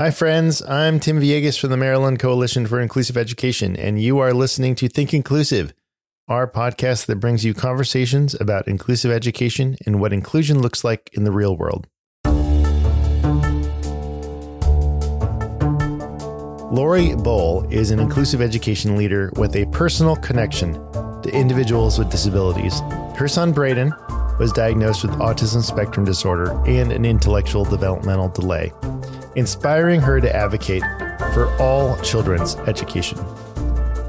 Hi, friends. I'm Tim Villegas from the Maryland Coalition for Inclusive Education, and you are listening to Think Inclusive, our podcast that brings you conversations about inclusive education and what inclusion looks like in the real world. Lori Boll is an inclusive education leader with a personal connection to individuals with disabilities. Her son, Braden, was diagnosed with autism spectrum disorder and an intellectual developmental delay inspiring her to advocate for all children's education.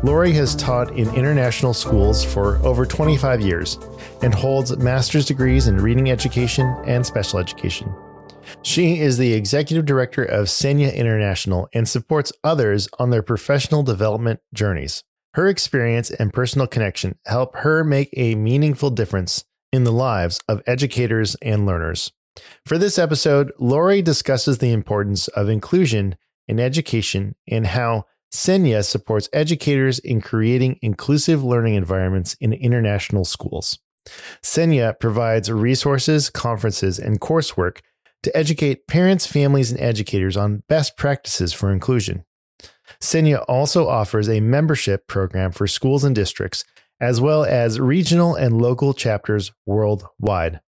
Lori has taught in international schools for over 25 years and holds master's degrees in reading education and special education. She is the executive director of SENIA International and supports others on their professional development journeys. Her experience and personal connection help her make a meaningful difference in the lives of educators and learners. For this episode, Lori discusses the importance of inclusion in education and how SENIA supports educators in creating inclusive learning environments in international schools. SENIA provides resources, conferences, and coursework to educate parents, families, and educators on best practices for inclusion. SENIA also offers a membership program for schools and districts, as well as regional and local chapters worldwide.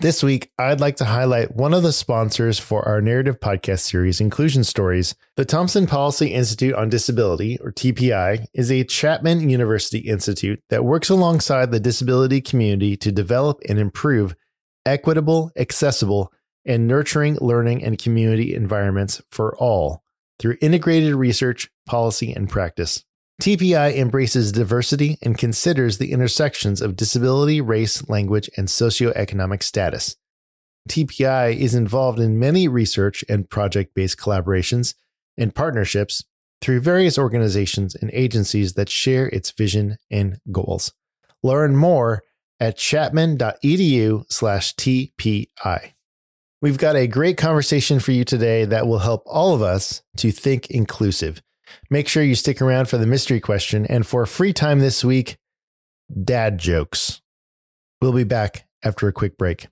This week, I'd like to highlight one of the sponsors for our narrative podcast series, Inclusion Stories. The Thompson Policy Institute on Disability, or TPI, is a Chapman University institute that works alongside the disability community to develop and improve equitable, accessible, and nurturing learning and community environments for all through integrated research, policy, and practice. TPI embraces diversity and considers the intersections of disability, race, language, and socioeconomic status. TPI is involved in many research and project based collaborations and partnerships through various organizations and agencies that share its vision and goals. Learn more at chapman.edu/slash TPI. We've got a great conversation for you today that will help all of us to think inclusive. Make sure you stick around for the mystery question and for free time this week, dad jokes. We'll be back after a quick break.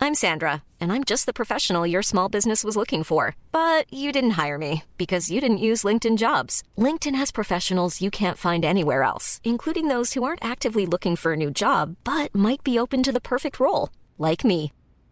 I'm Sandra, and I'm just the professional your small business was looking for. But you didn't hire me because you didn't use LinkedIn jobs. LinkedIn has professionals you can't find anywhere else, including those who aren't actively looking for a new job but might be open to the perfect role, like me.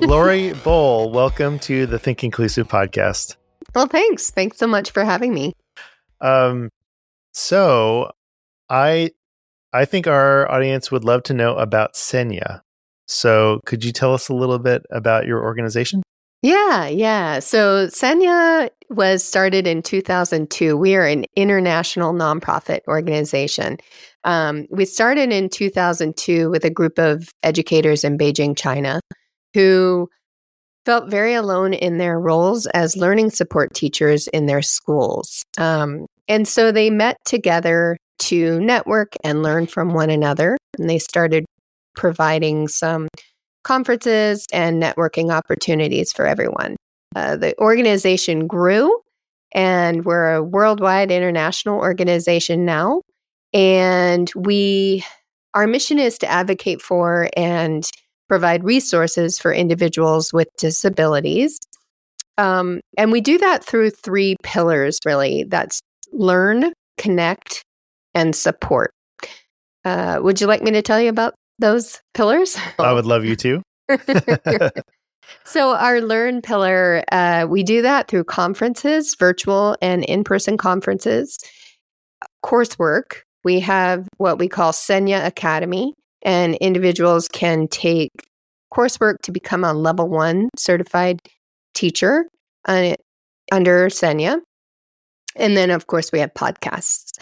Lori Boll, welcome to the Think Inclusive podcast. Well, thanks. Thanks so much for having me. Um, so I I think our audience would love to know about SENIA. So could you tell us a little bit about your organization? Yeah, yeah. So SENIA was started in 2002. We are an international nonprofit organization. Um, we started in 2002 with a group of educators in Beijing, China, who felt very alone in their roles as learning support teachers in their schools. Um, and so they met together to network and learn from one another. And they started providing some conferences and networking opportunities for everyone. uh, the organization grew, and we're a worldwide international organization now. And we, our mission is to advocate for and provide resources for individuals with disabilities. Um, and we do that through three pillars, really. That's learn, connect, and support. Uh, would you like me to tell you about those pillars? I would love you to. so, our Learn pillar, uh, we do that through conferences, virtual and in person conferences, coursework. We have what we call SENIA Academy, and individuals can take coursework to become a level one certified teacher uh, under SENIA. And then, of course, we have podcasts.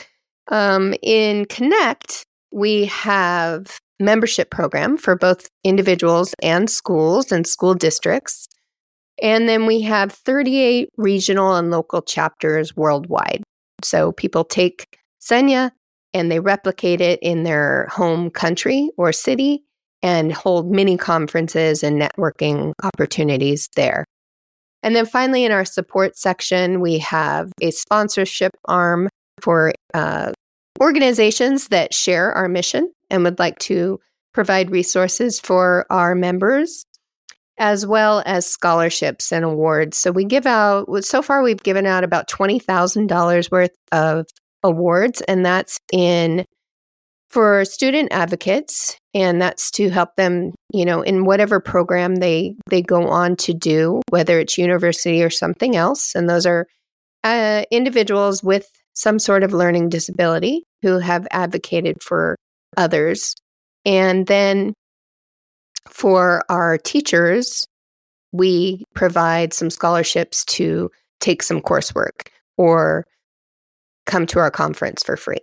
Um, in Connect, we have membership program for both individuals and schools and school districts. And then we have 38 regional and local chapters worldwide. So people take SENIA and they replicate it in their home country or city and hold mini conferences and networking opportunities there. And then finally, in our support section, we have a sponsorship arm for uh, organizations that share our mission and would like to provide resources for our members, as well as scholarships and awards. So we give out, so far, we've given out about $20,000 worth of awards, and that's in for student advocates and that's to help them you know in whatever program they they go on to do whether it's university or something else and those are uh, individuals with some sort of learning disability who have advocated for others. And then for our teachers, we provide some scholarships to take some coursework or come to our conference for free.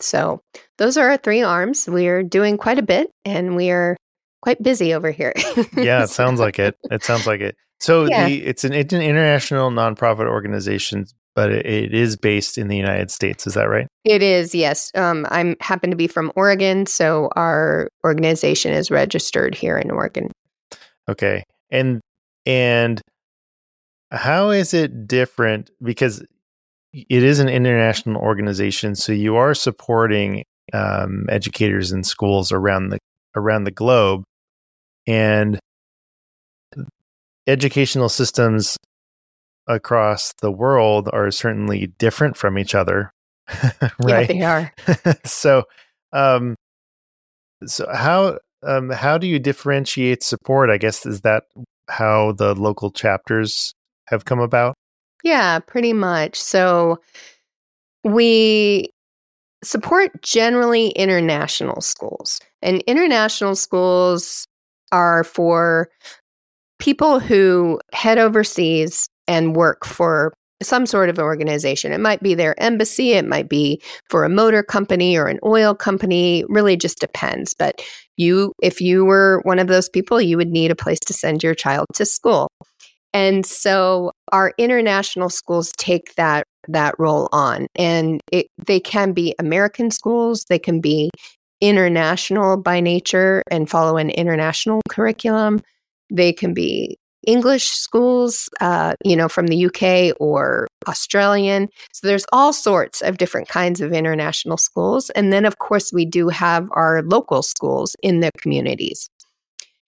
So, those are our three arms. We're doing quite a bit and we are quite busy over here. yeah, it sounds like it. It sounds like it. So, yeah. the, it's an, it's an international nonprofit organization but it is based in the United States. Is that right? It is, yes. Um, I happen to be from Oregon, so our organization is registered here in Oregon. Okay, and and how is it different? Because it is an international organization, so you are supporting um, educators in schools around the around the globe, and educational systems across the world are certainly different from each other, right? Yeah, they are. so, um, so how um, how do you differentiate support? I guess is that how the local chapters have come about? Yeah, pretty much. So we support generally international schools, and international schools are for people who head overseas and work for some sort of organization. It might be their embassy, it might be for a motor company or an oil company, really just depends. But you if you were one of those people, you would need a place to send your child to school. And so our international schools take that that role on and it, they can be American schools, they can be international by nature and follow an international curriculum. They can be English schools, uh, you know, from the UK or Australian. So there's all sorts of different kinds of international schools. And then, of course, we do have our local schools in the communities.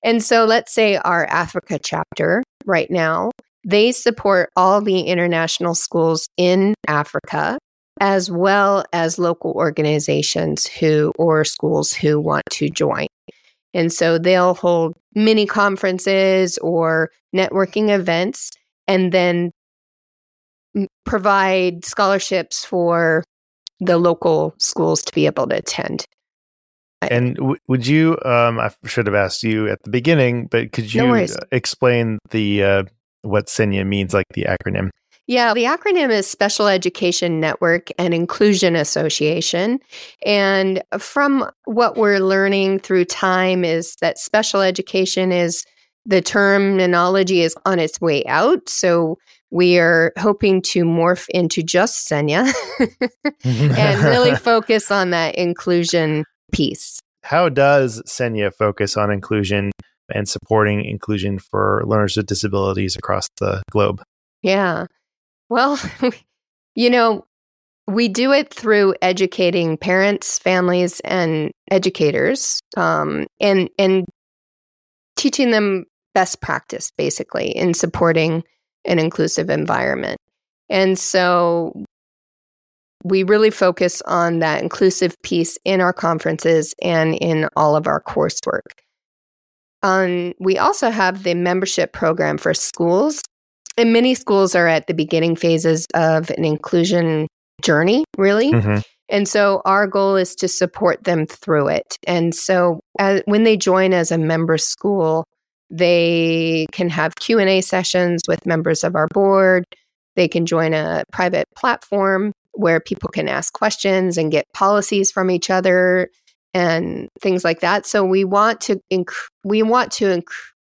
And so let's say our Africa chapter right now, they support all the international schools in Africa as well as local organizations who or schools who want to join. And so they'll hold mini conferences or networking events and then provide scholarships for the local schools to be able to attend. And w- would you, um, I should have asked you at the beginning, but could you no explain the, uh, what SENIA means, like the acronym? Yeah, the acronym is Special Education Network and Inclusion Association. And from what we're learning through time is that special education is the terminology is on its way out. So we are hoping to morph into just SENIA and really focus on that inclusion piece. How does SENIA focus on inclusion and supporting inclusion for learners with disabilities across the globe? Yeah. Well, you know, we do it through educating parents, families, and educators, um, and and teaching them best practice, basically, in supporting an inclusive environment. And so we really focus on that inclusive piece in our conferences and in all of our coursework. Um, we also have the membership program for schools. And many schools are at the beginning phases of an inclusion journey, really. Mm-hmm. And so our goal is to support them through it. And so as, when they join as a member school, they can have Q&A sessions with members of our board. They can join a private platform where people can ask questions and get policies from each other and things like that. So we want to inc- we want to inc-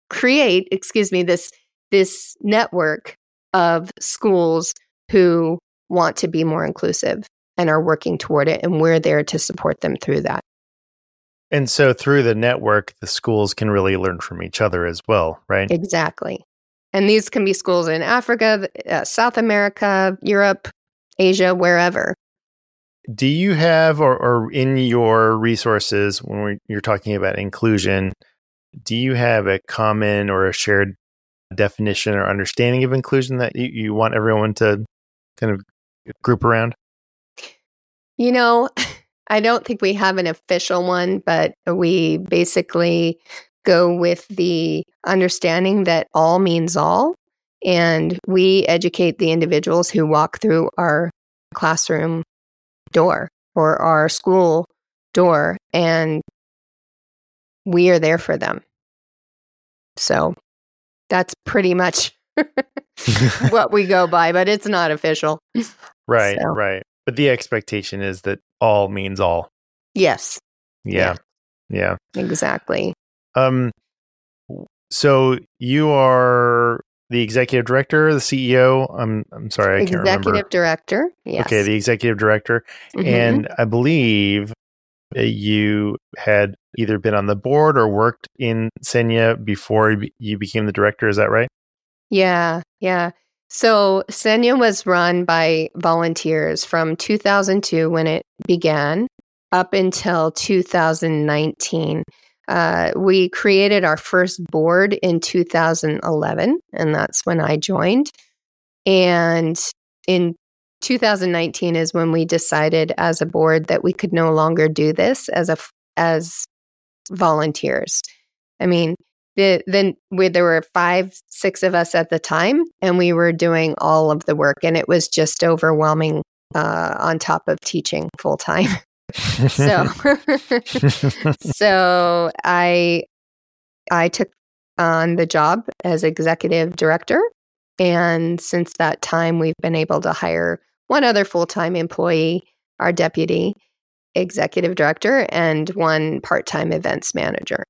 create, excuse me, this this network of schools who want to be more inclusive and are working toward it and we're there to support them through that. And so through the network the schools can really learn from each other as well, right? Exactly. And these can be schools in Africa, uh, South America, Europe, Asia, wherever. Do you have, or, or in your resources, when you're talking about inclusion, do you have a common or a shared definition or understanding of inclusion that you, you want everyone to kind of group around? You know, I don't think we have an official one, but we basically go with the understanding that all means all. And we educate the individuals who walk through our classroom door or our school door, and we are there for them. So that's pretty much what we go by, but it's not official. Right, so. right. But the expectation is that all means all. Yes. Yeah. Yeah. yeah. Exactly. Um so you are the executive director, the CEO. I'm I'm sorry, I executive can't remember. Executive director. Yes. Okay, the executive director, mm-hmm. and I believe you had either been on the board or worked in SENIA before you became the director. Is that right? Yeah, yeah. So Senya was run by volunteers from 2002 when it began up until 2019. Uh, we created our first board in 2011, and that's when I joined. And in 2019 is when we decided as a board that we could no longer do this as a as volunteers. I mean, the, then we, there were five, six of us at the time, and we were doing all of the work, and it was just overwhelming uh, on top of teaching full time. so so I I took on the job as executive director and since that time we've been able to hire one other full-time employee, our deputy executive director and one part-time events manager.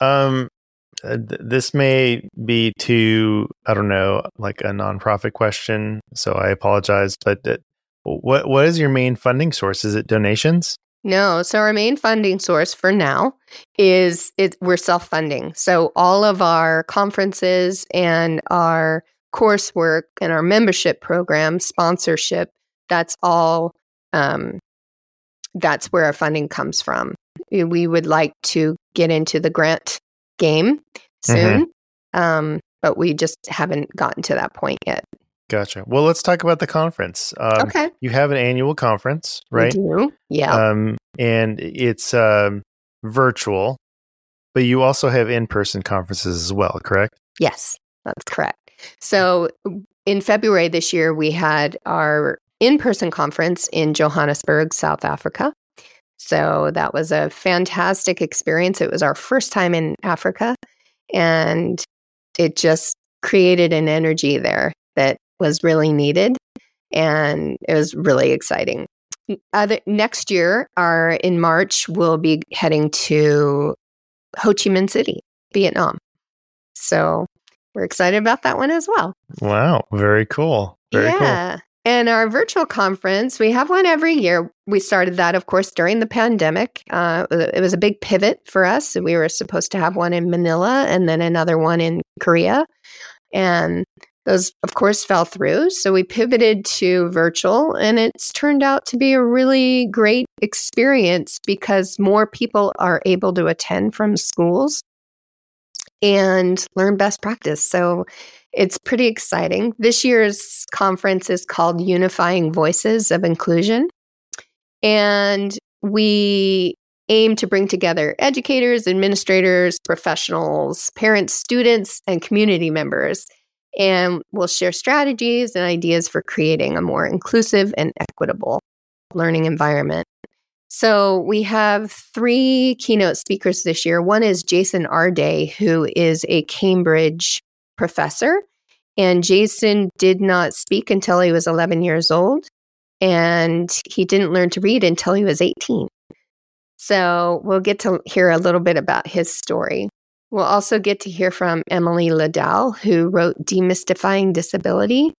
Um uh, this may be too i don't know like a nonprofit question so i apologize but what what is your main funding source? Is it donations? No, so our main funding source for now is it we're self-funding. So all of our conferences and our coursework and our membership program, sponsorship, that's all um, that's where our funding comes from. We would like to get into the grant game soon, mm-hmm. um, but we just haven't gotten to that point yet. Gotcha. Well, let's talk about the conference. Um, okay. You have an annual conference, right? We do. Yeah. Um, and it's um, virtual, but you also have in person conferences as well, correct? Yes, that's correct. So in February this year, we had our in person conference in Johannesburg, South Africa. So that was a fantastic experience. It was our first time in Africa, and it just created an energy there that was really needed and it was really exciting. Other, next year, our in March, we'll be heading to Ho Chi Minh City, Vietnam. So we're excited about that one as well. Wow, very cool. Very yeah. cool. And our virtual conference, we have one every year. We started that, of course, during the pandemic. Uh, it was a big pivot for us. We were supposed to have one in Manila and then another one in Korea. And those, of course, fell through. So we pivoted to virtual, and it's turned out to be a really great experience because more people are able to attend from schools and learn best practice. So it's pretty exciting. This year's conference is called Unifying Voices of Inclusion. And we aim to bring together educators, administrators, professionals, parents, students, and community members. And we'll share strategies and ideas for creating a more inclusive and equitable learning environment. So we have three keynote speakers this year. One is Jason Arday, who is a Cambridge professor. And Jason did not speak until he was 11 years old. And he didn't learn to read until he was 18. So we'll get to hear a little bit about his story. We'll also get to hear from Emily Ladau, who wrote Demystifying Disability,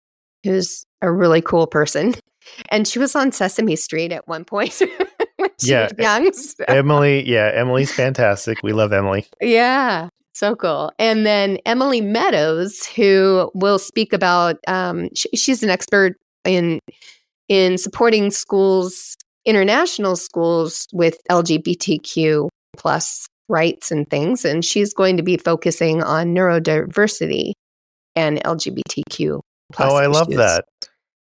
who's a really cool person. And she was on Sesame Street at one point. yeah, young. So. Emily. Yeah, Emily's fantastic. We love Emily. Yeah, so cool. And then Emily Meadows, who will speak about, um, sh- she's an expert in in supporting schools, international schools with LGBTQ plus rights and things, and she's going to be focusing on neurodiversity and LGBTQ. Plus oh, I love that.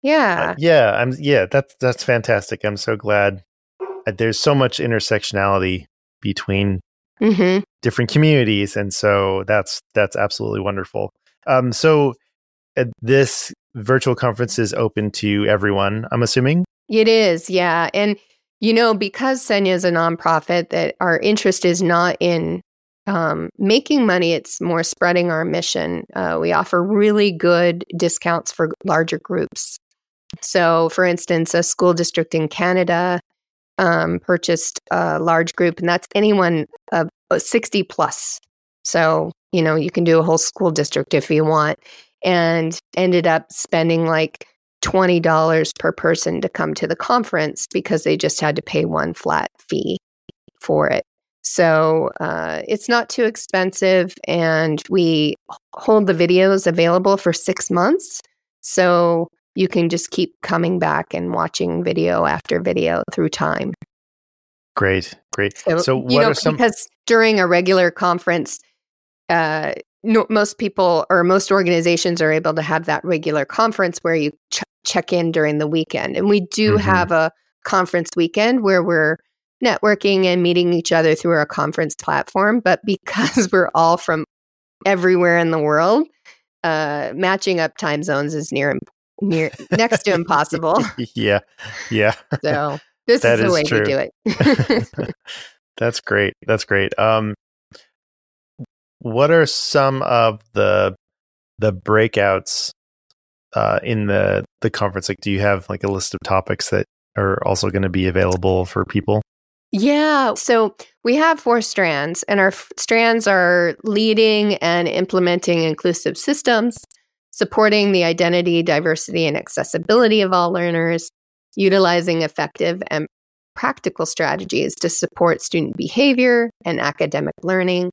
Yeah, uh, yeah, I'm. Yeah, that's that's fantastic. I'm so glad. Uh, there's so much intersectionality between mm-hmm. Different communities, and so that's that's absolutely wonderful. Um, so uh, this virtual conference is open to everyone. I'm assuming it is. Yeah, and you know because SENIA is a nonprofit, that our interest is not in um, making money. It's more spreading our mission. Uh, we offer really good discounts for larger groups. So, for instance, a school district in Canada um, purchased a large group, and that's anyone 60 plus. So, you know, you can do a whole school district if you want, and ended up spending like $20 per person to come to the conference because they just had to pay one flat fee for it. So uh, it's not too expensive, and we hold the videos available for six months. So you can just keep coming back and watching video after video through time. Great, great. So, so what know, are some because during a regular conference, uh, no, most people or most organizations are able to have that regular conference where you ch- check in during the weekend, and we do mm-hmm. have a conference weekend where we're networking and meeting each other through our conference platform. But because we're all from everywhere in the world, uh, matching up time zones is near near next to impossible. yeah, yeah. So this that is the way true. to do it. That's great. That's great. Um, what are some of the the breakouts uh, in the the conference? Like, do you have like a list of topics that are also going to be available for people? Yeah. So we have four strands, and our f- strands are leading and implementing inclusive systems, supporting the identity, diversity, and accessibility of all learners, utilizing effective and practical strategies to support student behavior and academic learning,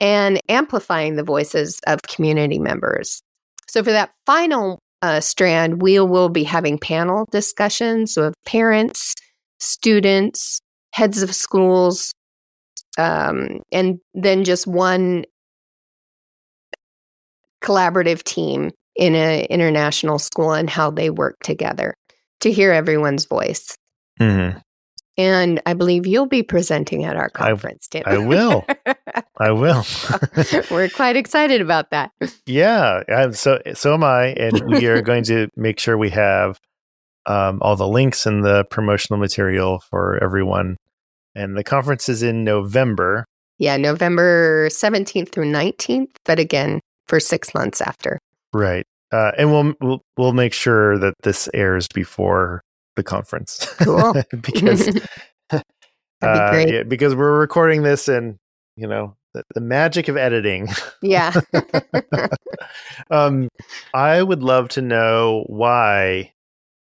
and amplifying the voices of community members. So, for that final uh, strand, we will be having panel discussions with parents, students, heads of schools, um, and then just one collaborative team in an international school and how they work together to hear everyone's voice. Mm-hmm. And I believe you'll be presenting at our conference, I, I will. I will. We're quite excited about that. Yeah, so so am I, and we are going to make sure we have um, all the links and the promotional material for everyone. And the conference is in November. Yeah, November 17th through 19th, but again, for six months after. Right. Uh, and we'll, we'll we'll make sure that this airs before the conference. Cool. because uh, be yeah, because we're recording this and you know the, the magic of editing. Yeah. um, I would love to know why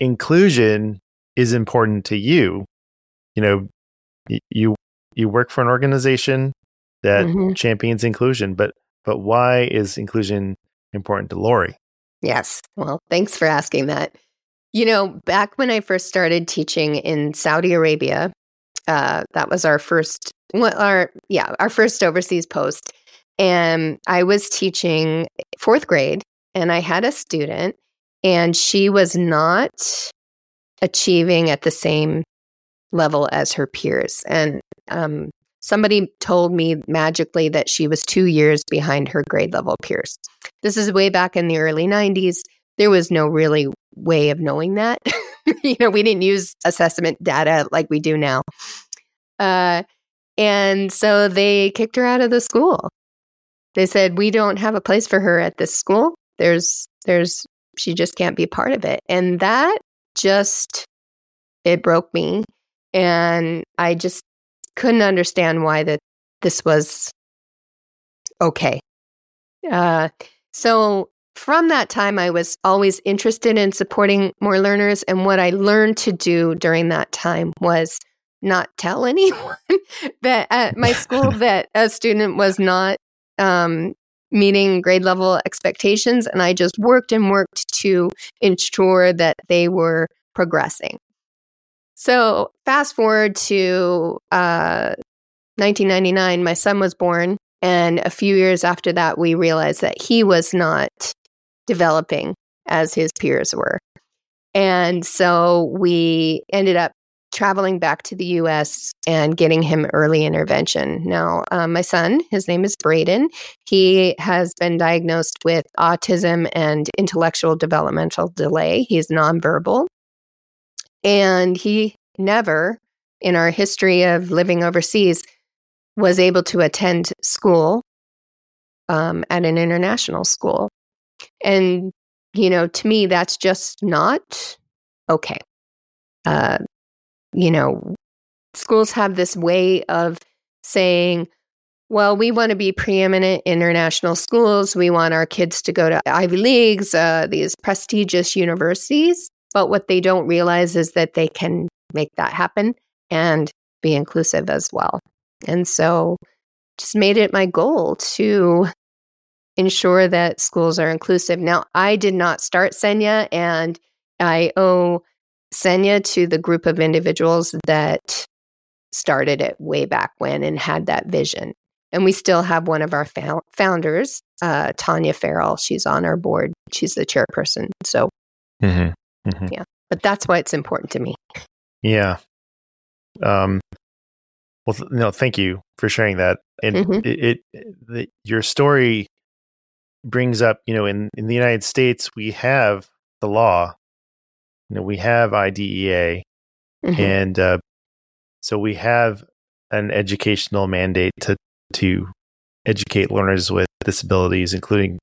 inclusion is important to you. You know, y- you you work for an organization that Mhm. champions inclusion, but but why is inclusion important to Lori? Yes. Well, thanks for asking that. You know, back when I first started teaching in Saudi Arabia, uh, that was our first, well, our yeah, our first overseas post, and I was teaching fourth grade, and I had a student, and she was not achieving at the same level as her peers, and um, somebody told me magically that she was two years behind her grade level peers. This is way back in the early 90s. There was no really way of knowing that. you know, we didn't use assessment data like we do now. Uh, and so they kicked her out of the school. They said, "We don't have a place for her at this school. There's there's she just can't be part of it." And that just it broke me and I just couldn't understand why that this was okay. Uh, so from that time, I was always interested in supporting more learners, and what I learned to do during that time was not tell anyone that at my school that a student was not um, meeting grade level expectations, and I just worked and worked to ensure that they were progressing. So fast forward to uh, 1999, my son was born. And a few years after that, we realized that he was not developing as his peers were. And so we ended up traveling back to the US and getting him early intervention. Now, um, my son, his name is Braden, he has been diagnosed with autism and intellectual developmental delay. He's nonverbal. And he never, in our history of living overseas, was able to attend school um, at an international school. And, you know, to me, that's just not okay. Uh, you know, schools have this way of saying, well, we want to be preeminent international schools. We want our kids to go to Ivy Leagues, uh, these prestigious universities. But what they don't realize is that they can make that happen and be inclusive as well. And so just made it my goal to ensure that schools are inclusive. Now, I did not start SENIA, and I owe SENIA to the group of individuals that started it way back when and had that vision. And we still have one of our fou- founders, uh, Tanya Farrell. She's on our board. She's the chairperson. So, Mm-hmm. Yeah, but that's why it's important to me. Yeah. Um. Well, th- no, thank you for sharing that. And Mhm. it, it the, your story brings up, you know, in in the United States, we have the law. You know, we have IDEA, Mhm. and uh, so we have an educational mandate to to educate learners with disabilities, including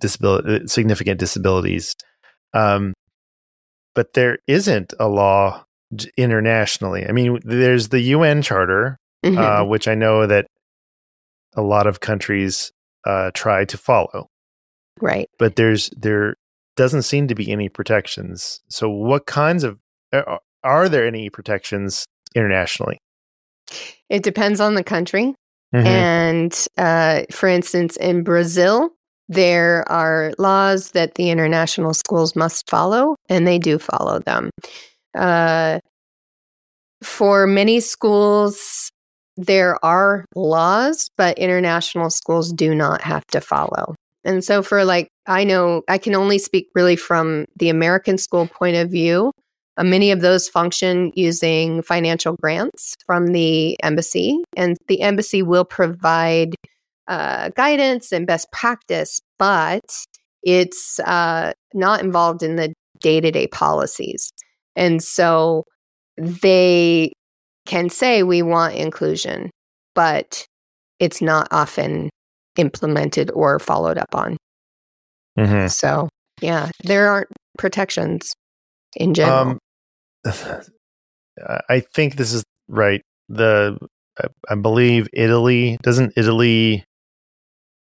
disability significant disabilities. Um, but there isn't a law internationally. I mean, there's the UN Charter, uh, Mhm. which I know that a lot of countries uh, try to follow, right. but there's there doesn't seem to be any protections. So, what kinds of are, are there any protections internationally? It depends on the country. Mhm. And uh, for instance, in Brazil, there are laws that the international schools must follow, and they do follow them. Uh, for many schools, there are laws, but international schools do not have to follow. And so, for like, I know I can only speak really from the American school point of view. Uh, many of those function using financial grants from the embassy, and the embassy will provide uh, guidance and best practice, but it's uh, not involved in the day to day policies. And so they can say we want inclusion, but it's not often implemented or followed up on. Mhm. So, yeah, there aren't protections in general. Um, I think this is right. The I- I believe Italy doesn't Italy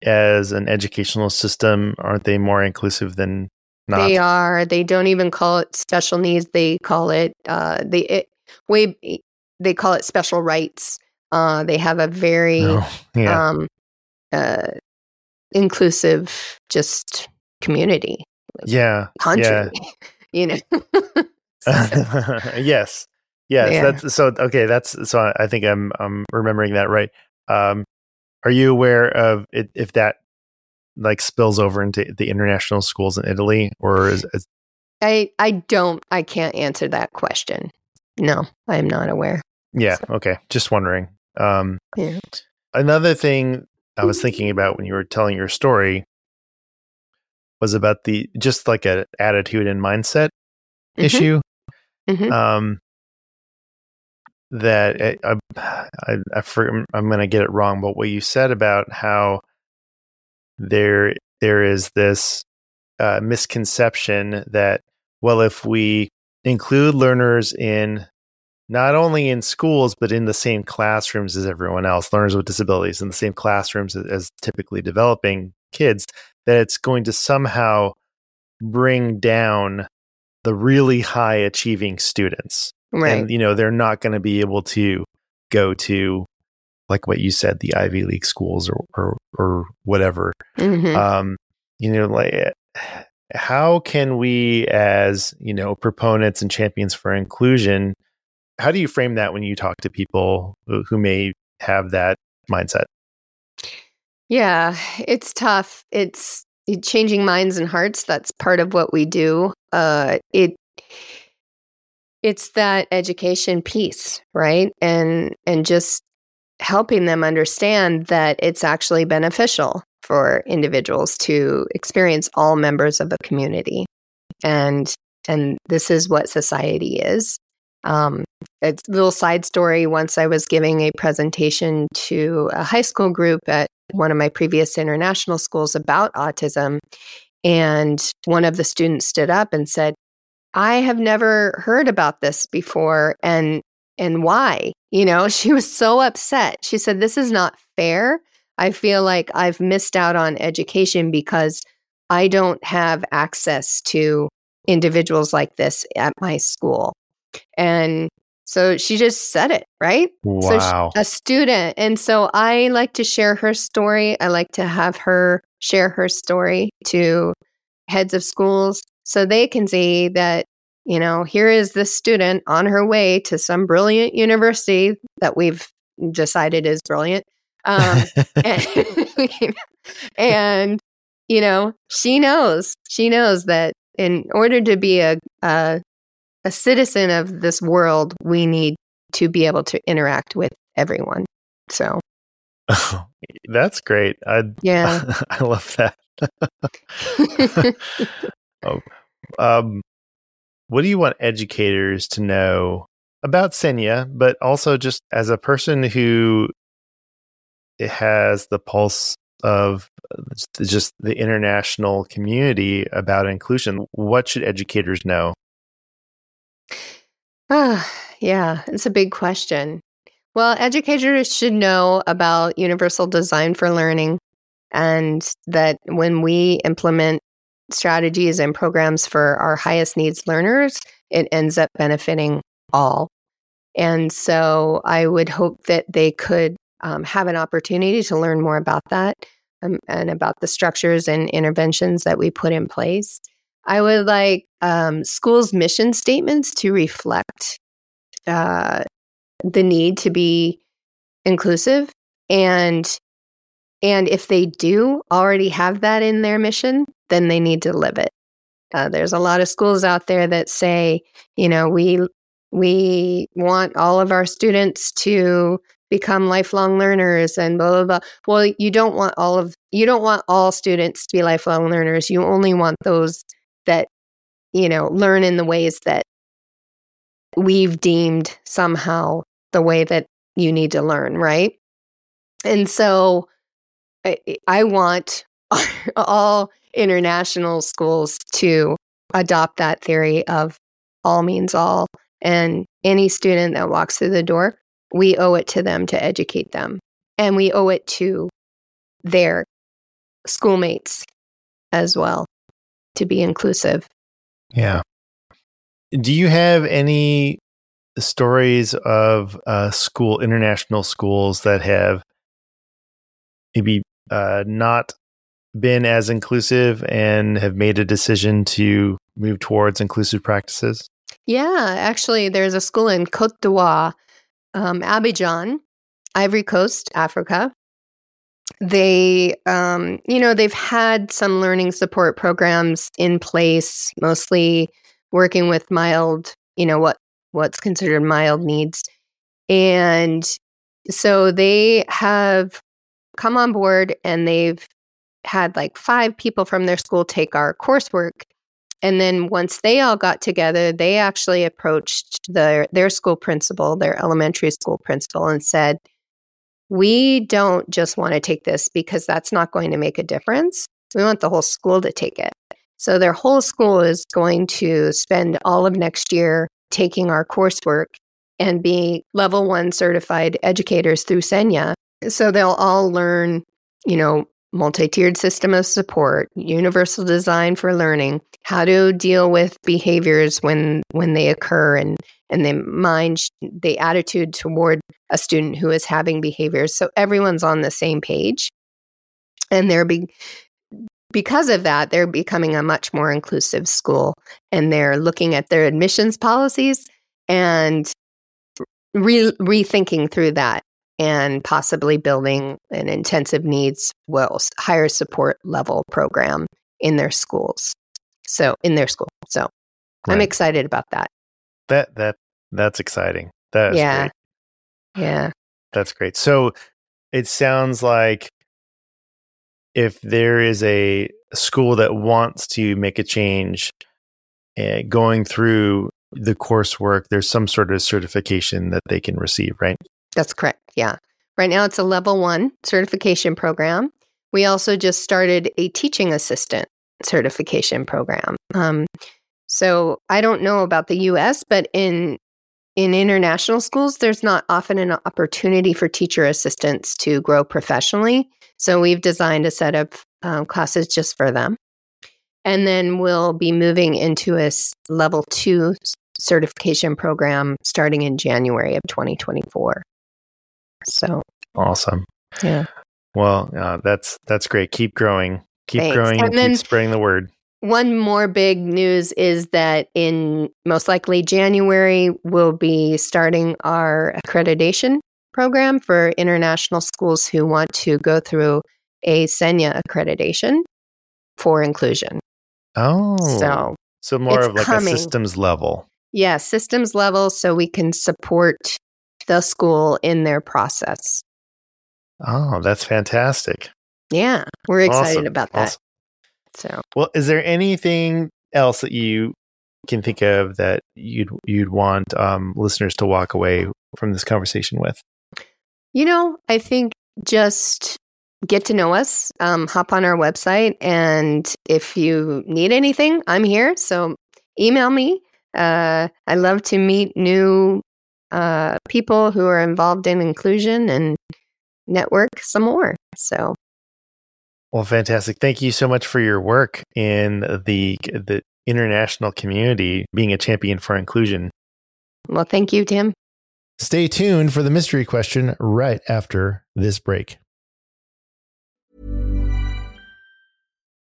as an educational system aren't they more inclusive than not. They are. They don't even call it special needs. They call it uh they it, way they call it special rights. Uh they have a very No. Yeah. um uh inclusive just community yeah. country. you know. Yes. Yes. Yeah. That's so okay, that's so I think I'm I'm remembering that right. Um are you aware of it, if that like spills over into the international schools in Italy or is, is I I don't I can't answer that question. No, I am not aware. yeah, okay. Just wondering. Um Yeah. another thing I was thinking about when you were telling your story was about the just like an attitude and mindset Mhm. issue. Mhm. Um, that I, I, I, I for, I'm going to get it wrong, but what you said about how there there is this uh, misconception that well, if we include learners in not only in schools but in the same classrooms as everyone else, learners with disabilities in the same classrooms as, as typically developing kids, that it's going to somehow bring down the really high achieving students Right. and you know they're not going to be able to go to like what you said the ivy league schools or or, or whatever Mhm. um you know like how can we as you know proponents and champions for inclusion how do you frame that when you talk to people who, who may have that mindset Yeah, it's tough. It's changing minds and hearts. That's part of what we do. Uh, it it's that education piece, right? And and just helping them understand that it's actually beneficial for individuals to experience all members of a community, and and this is what society is. Um, a little side story. Once I was giving a presentation to a high school group at one of my previous international schools about autism. And one of the students stood up and said, I have never heard about this before. And and why? You know, she was so upset. She said, This is not fair. I feel like I've missed out on education because I don't have access to individuals like this at my school. And so she just said it, right? So wow a student. And so I like to share her story. I like to have her share her story to heads of schools so they can see that, you know, here is this student on her way to some brilliant university that we've decided is brilliant. Um, and, and, you know, she knows, she knows that in order to be a, a, a citizen of this world, we need to be able to interact with everyone. So, that's great i yeah. i love that oh, um, what do you want educators to know about SENIA, but also just as a person who has the pulse of just the international community about inclusion? What should educators know? Ah, yeah, it's a big question. Well, educators should know about universal design for learning and that when we implement strategies and programs for our highest needs learners, it ends up benefiting all. And so I would hope that they could um, have an opportunity to learn more about that um, and about the structures and interventions that we put in place. I would like um, schools' mission statements to reflect uh, the need to be inclusive and and if they do already have that in their mission, then they need to live it. Uh, there's a lot of schools out there that say, you know, we we want all of our students to become lifelong learners and blah blah blah. Well, you don't want all of you don't want all students to be lifelong learners. You only want those that you know learn in the ways that we've deemed somehow the way that you need to learn, right? And so I, want all international schools to adopt that theory of all means all. And any student that walks through the door, we owe it to them to educate them. And we owe it to their schoolmates as well to be inclusive. Yeah. Do you have any stories of uh, school, international schools that have maybe uh, not been as inclusive and have made a decision to move towards inclusive practices? Yeah, actually, there's a school in Cote d'Ivoire, um, Abidjan, Ivory Coast, Africa. They, um, you know, they've had some learning support programs in place, mostly working with mild, you know, what what's considered mild needs, and so they have come on board and they've had like five people from their school take our coursework and then once they all got together, they actually approached their their school principal, their elementary school principal, and said, "We don't just want to take this because that's not going to make a difference. We want the whole school to take it." So their whole school is going to spend all of next year taking our coursework and be level 1 certified educators through SENIA. So they'll all learn, you know, multi-tiered system of support, universal design for learning, how to deal with behaviors when when they occur and and the mind the attitude toward a student who is having behaviors. So everyone's on the same page. And they're be, because of that they're becoming a much more inclusive school and they're looking at their admissions policies and re- rethinking through that and possibly building an intensive needs well higher support level program in their schools so in their school. So right. I'm excited about that. That that that's exciting. That is yeah. great. Yeah. That's great. So it sounds like if there is a school that wants to make a change uh, going through the coursework, there's some sort of certification that they can receive, right? That's correct. Yeah. Right now it's a level one certification program. We also just started a teaching assistant certification program. Um, so I don't know about the U.S., but in in international schools, there's not often an opportunity for teacher assistants to grow professionally. So we've designed a set of um, classes just for them, and then we'll be moving into a level two certification program starting in January of 2024. So awesome! Yeah. Well, uh, that's that's great. Keep growing. Keep Thanks. growing and, and keep spreading the word. One more big news is that in most likely January, we'll be starting our accreditation program for international schools who want to go through a SENIA accreditation for inclusion. Oh. So, so more of like coming. a systems level. Yeah, systems level so we can support the school in their process. Oh, that's fantastic. Yeah, we're excited awesome. about that. Awesome. So, well, is there anything else that you can think of that you'd you'd want um, listeners to walk away from this conversation with? You know, I think just get to know us. Um, hop on our website, and if you need anything, I'm here. So email me. Uh, I love to meet new uh, people who are involved in inclusion and network some more. So well, fantastic. Thank you so much for your work in the the international community, being a champion for inclusion. Well, thank you, Tim. Stay tuned for the mystery question right after this break.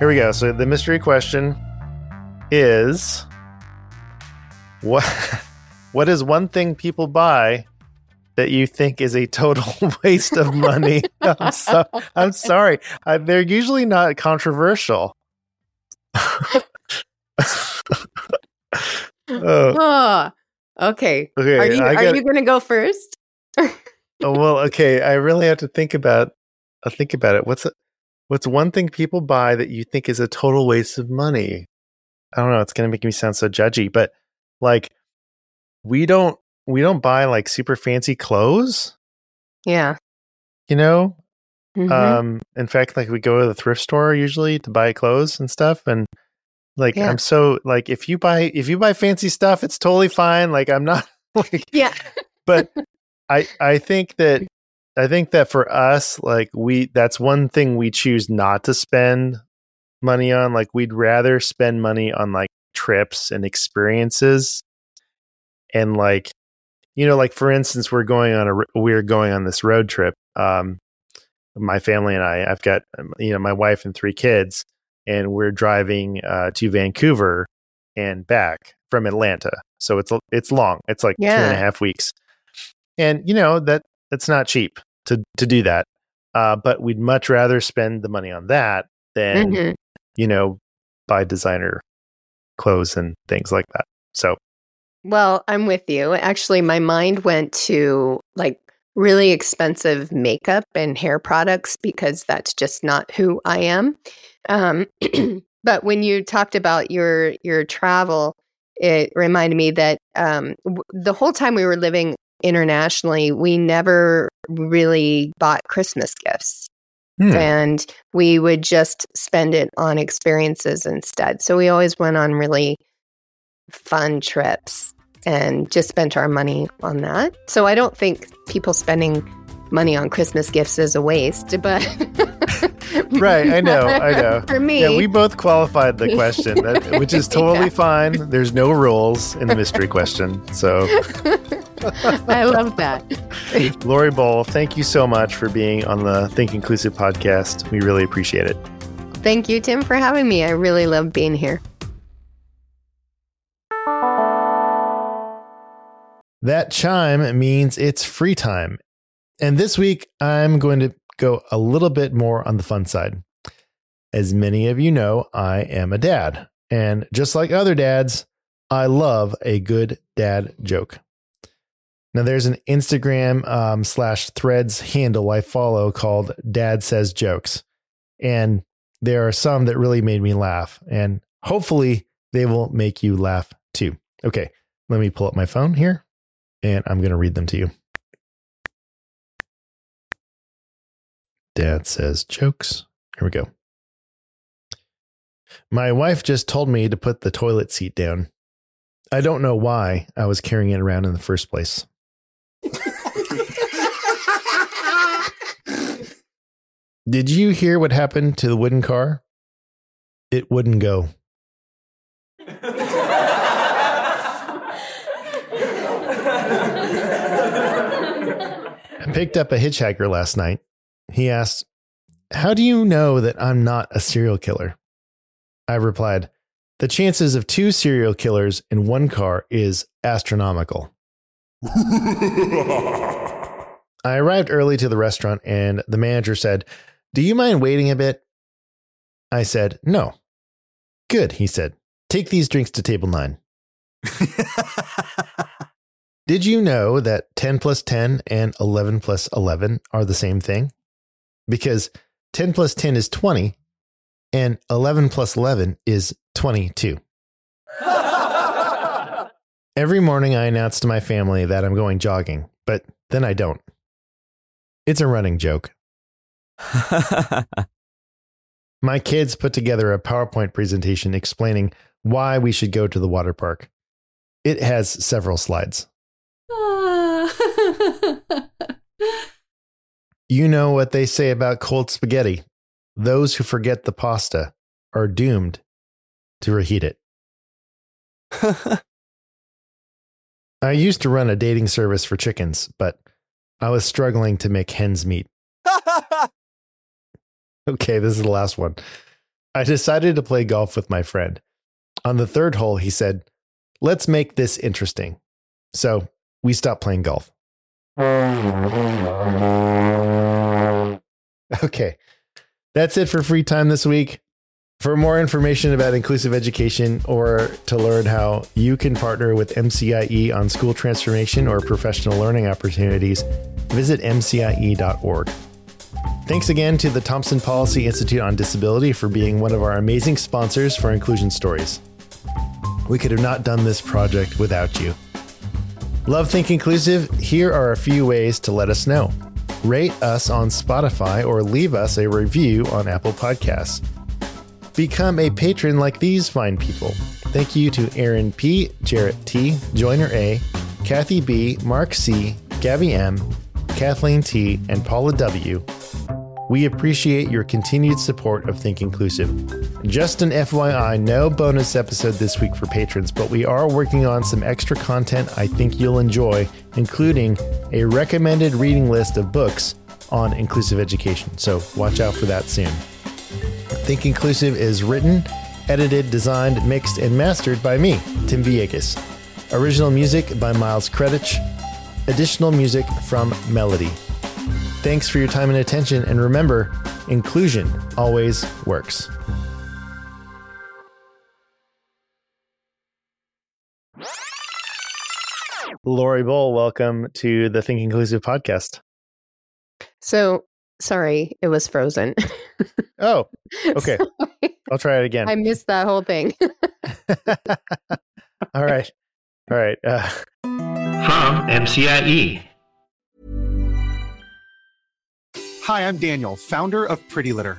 Here we go. So the mystery question is what what is one thing people buy that you think is a total waste of money? I'm, so, I'm sorry. I, they're usually not controversial. Oh, okay. okay. Are you I are you going to go first? oh, well, okay. I really have to think about. I think about it. What's what's one thing people buy that you think is a total waste of money? I don't know. It's gonna make me sound so judgy, but like we don't we don't buy like super fancy clothes. Yeah. You know, Mhm. um, in fact, like we go to the thrift store usually to buy clothes and stuff, and like Yeah. I'm so like if you buy if you buy fancy stuff, it's totally fine. Like I'm not like yeah. but I I think that I think that for us, like we that's one thing we choose not to spend money on. Like we'd rather spend money on like trips and experiences, and like you know, like for instance, we're going on a we're going on this road trip. Um, my family and I. I've got um, you know my wife and three kids, and we're driving uh, to Vancouver and back from Atlanta. So it's it's long. It's like two and Yeah. a half weeks, and you know that that's not cheap to to do that. Uh, but we'd much rather spend the money on that than Mhm. you know buy designer clothes and things like that. So Well, I'm with you. Actually, my mind went to like really expensive makeup and hair products because that's just not who I am. Um, but when you talked about your your travel, it reminded me that um, w- the whole time we were living internationally, we never really bought Christmas gifts. hmm, and we would just spend it on experiences instead. So we always went on really fun trips and just spent our money on that. So I don't think people spending money on Christmas gifts is a waste, but right, I know, I know. For me, Yeah, we both qualified the question, that, which is totally fine. There's no rules in the mystery question. So, I love that. Lori Boll, thank you so much for being on the Think Inclusive podcast. We really appreciate it. Thank you, Tim, for having me. I really love being here. That chime means it's free time. And this week, I'm going to go a little bit more on the fun side. As many of you know, I am a dad. And just like other dads, I love a good dad joke. Now, there's an Instagram um, slash threads handle I follow called Dad Says Jokes. And there are some that really made me laugh. And hopefully, they will make you laugh too. Okay, let me pull up my phone here and I'm going to read them to you. Dad says jokes. Here we go. My wife just told me to put the toilet seat down. I don't know why I was carrying it around in the first place. Did you hear what happened to the wooden car? It wouldn't go. I picked up a hitchhiker last night. He asked, How do you know that I'm not a serial killer? I replied, The chances of two serial killers in one car is astronomical. I arrived early to the restaurant and the manager said, Do you mind waiting a bit? I said, No. Good, he said. Take these drinks to table nine. Did you know that 10 plus 10 and 11 plus 11 are the same thing? Because 10 plus 10 is 20 and 11 plus 11 is 22. Every morning I announce to my family that I'm going jogging, but then I don't. It's a running joke. My kids put together a PowerPoint presentation explaining why we should go to the water park. It has several slides. You know what they say about cold spaghetti. Those who forget the pasta are doomed to reheat it. I used to run a dating service for chickens, but I was struggling to make hens meet. Okay, this is the last one. I decided to play golf with my friend. On the third hole, he said, Let's make this interesting. So we stopped playing golf. Okay. That's it for free time this week. For more information about inclusive education or to learn how you can partner with MCIE on school transformation or professional learning opportunities, visit MCIE.org. Thanks again to the Thompson Policy Institute on Disability for being one of our amazing sponsors for Inclusion Stories. We could have not done this project without you. Love Think Inclusive? Here are a few ways to let us know. Rate us on Spotify or leave us a review on Apple Podcasts. Become a patron like these fine people. Thank you to Aaron P., Jarrett T., Joiner A., Kathy B., Mark C., Gabby M., Kathleen T., and Paula W. We appreciate your continued support of Think Inclusive. Just an FYI, no bonus episode this week for patrons, but we are working on some extra content I think you'll enjoy, including a recommended reading list of books on inclusive education. So watch out for that soon. Think Inclusive is written, edited, designed, mixed, and mastered by me, Tim Villegas. Original music by Miles Kredich. Additional music from Melody. Thanks for your time and attention, and remember, inclusion always works. Lori Boll, welcome to the Think Inclusive podcast. So sorry, it was frozen. Oh, okay. Sorry. I'll try it again. I missed that whole thing. All right. All right. Uh, From MCIE. Hi, I'm Daniel, founder of Pretty Litter.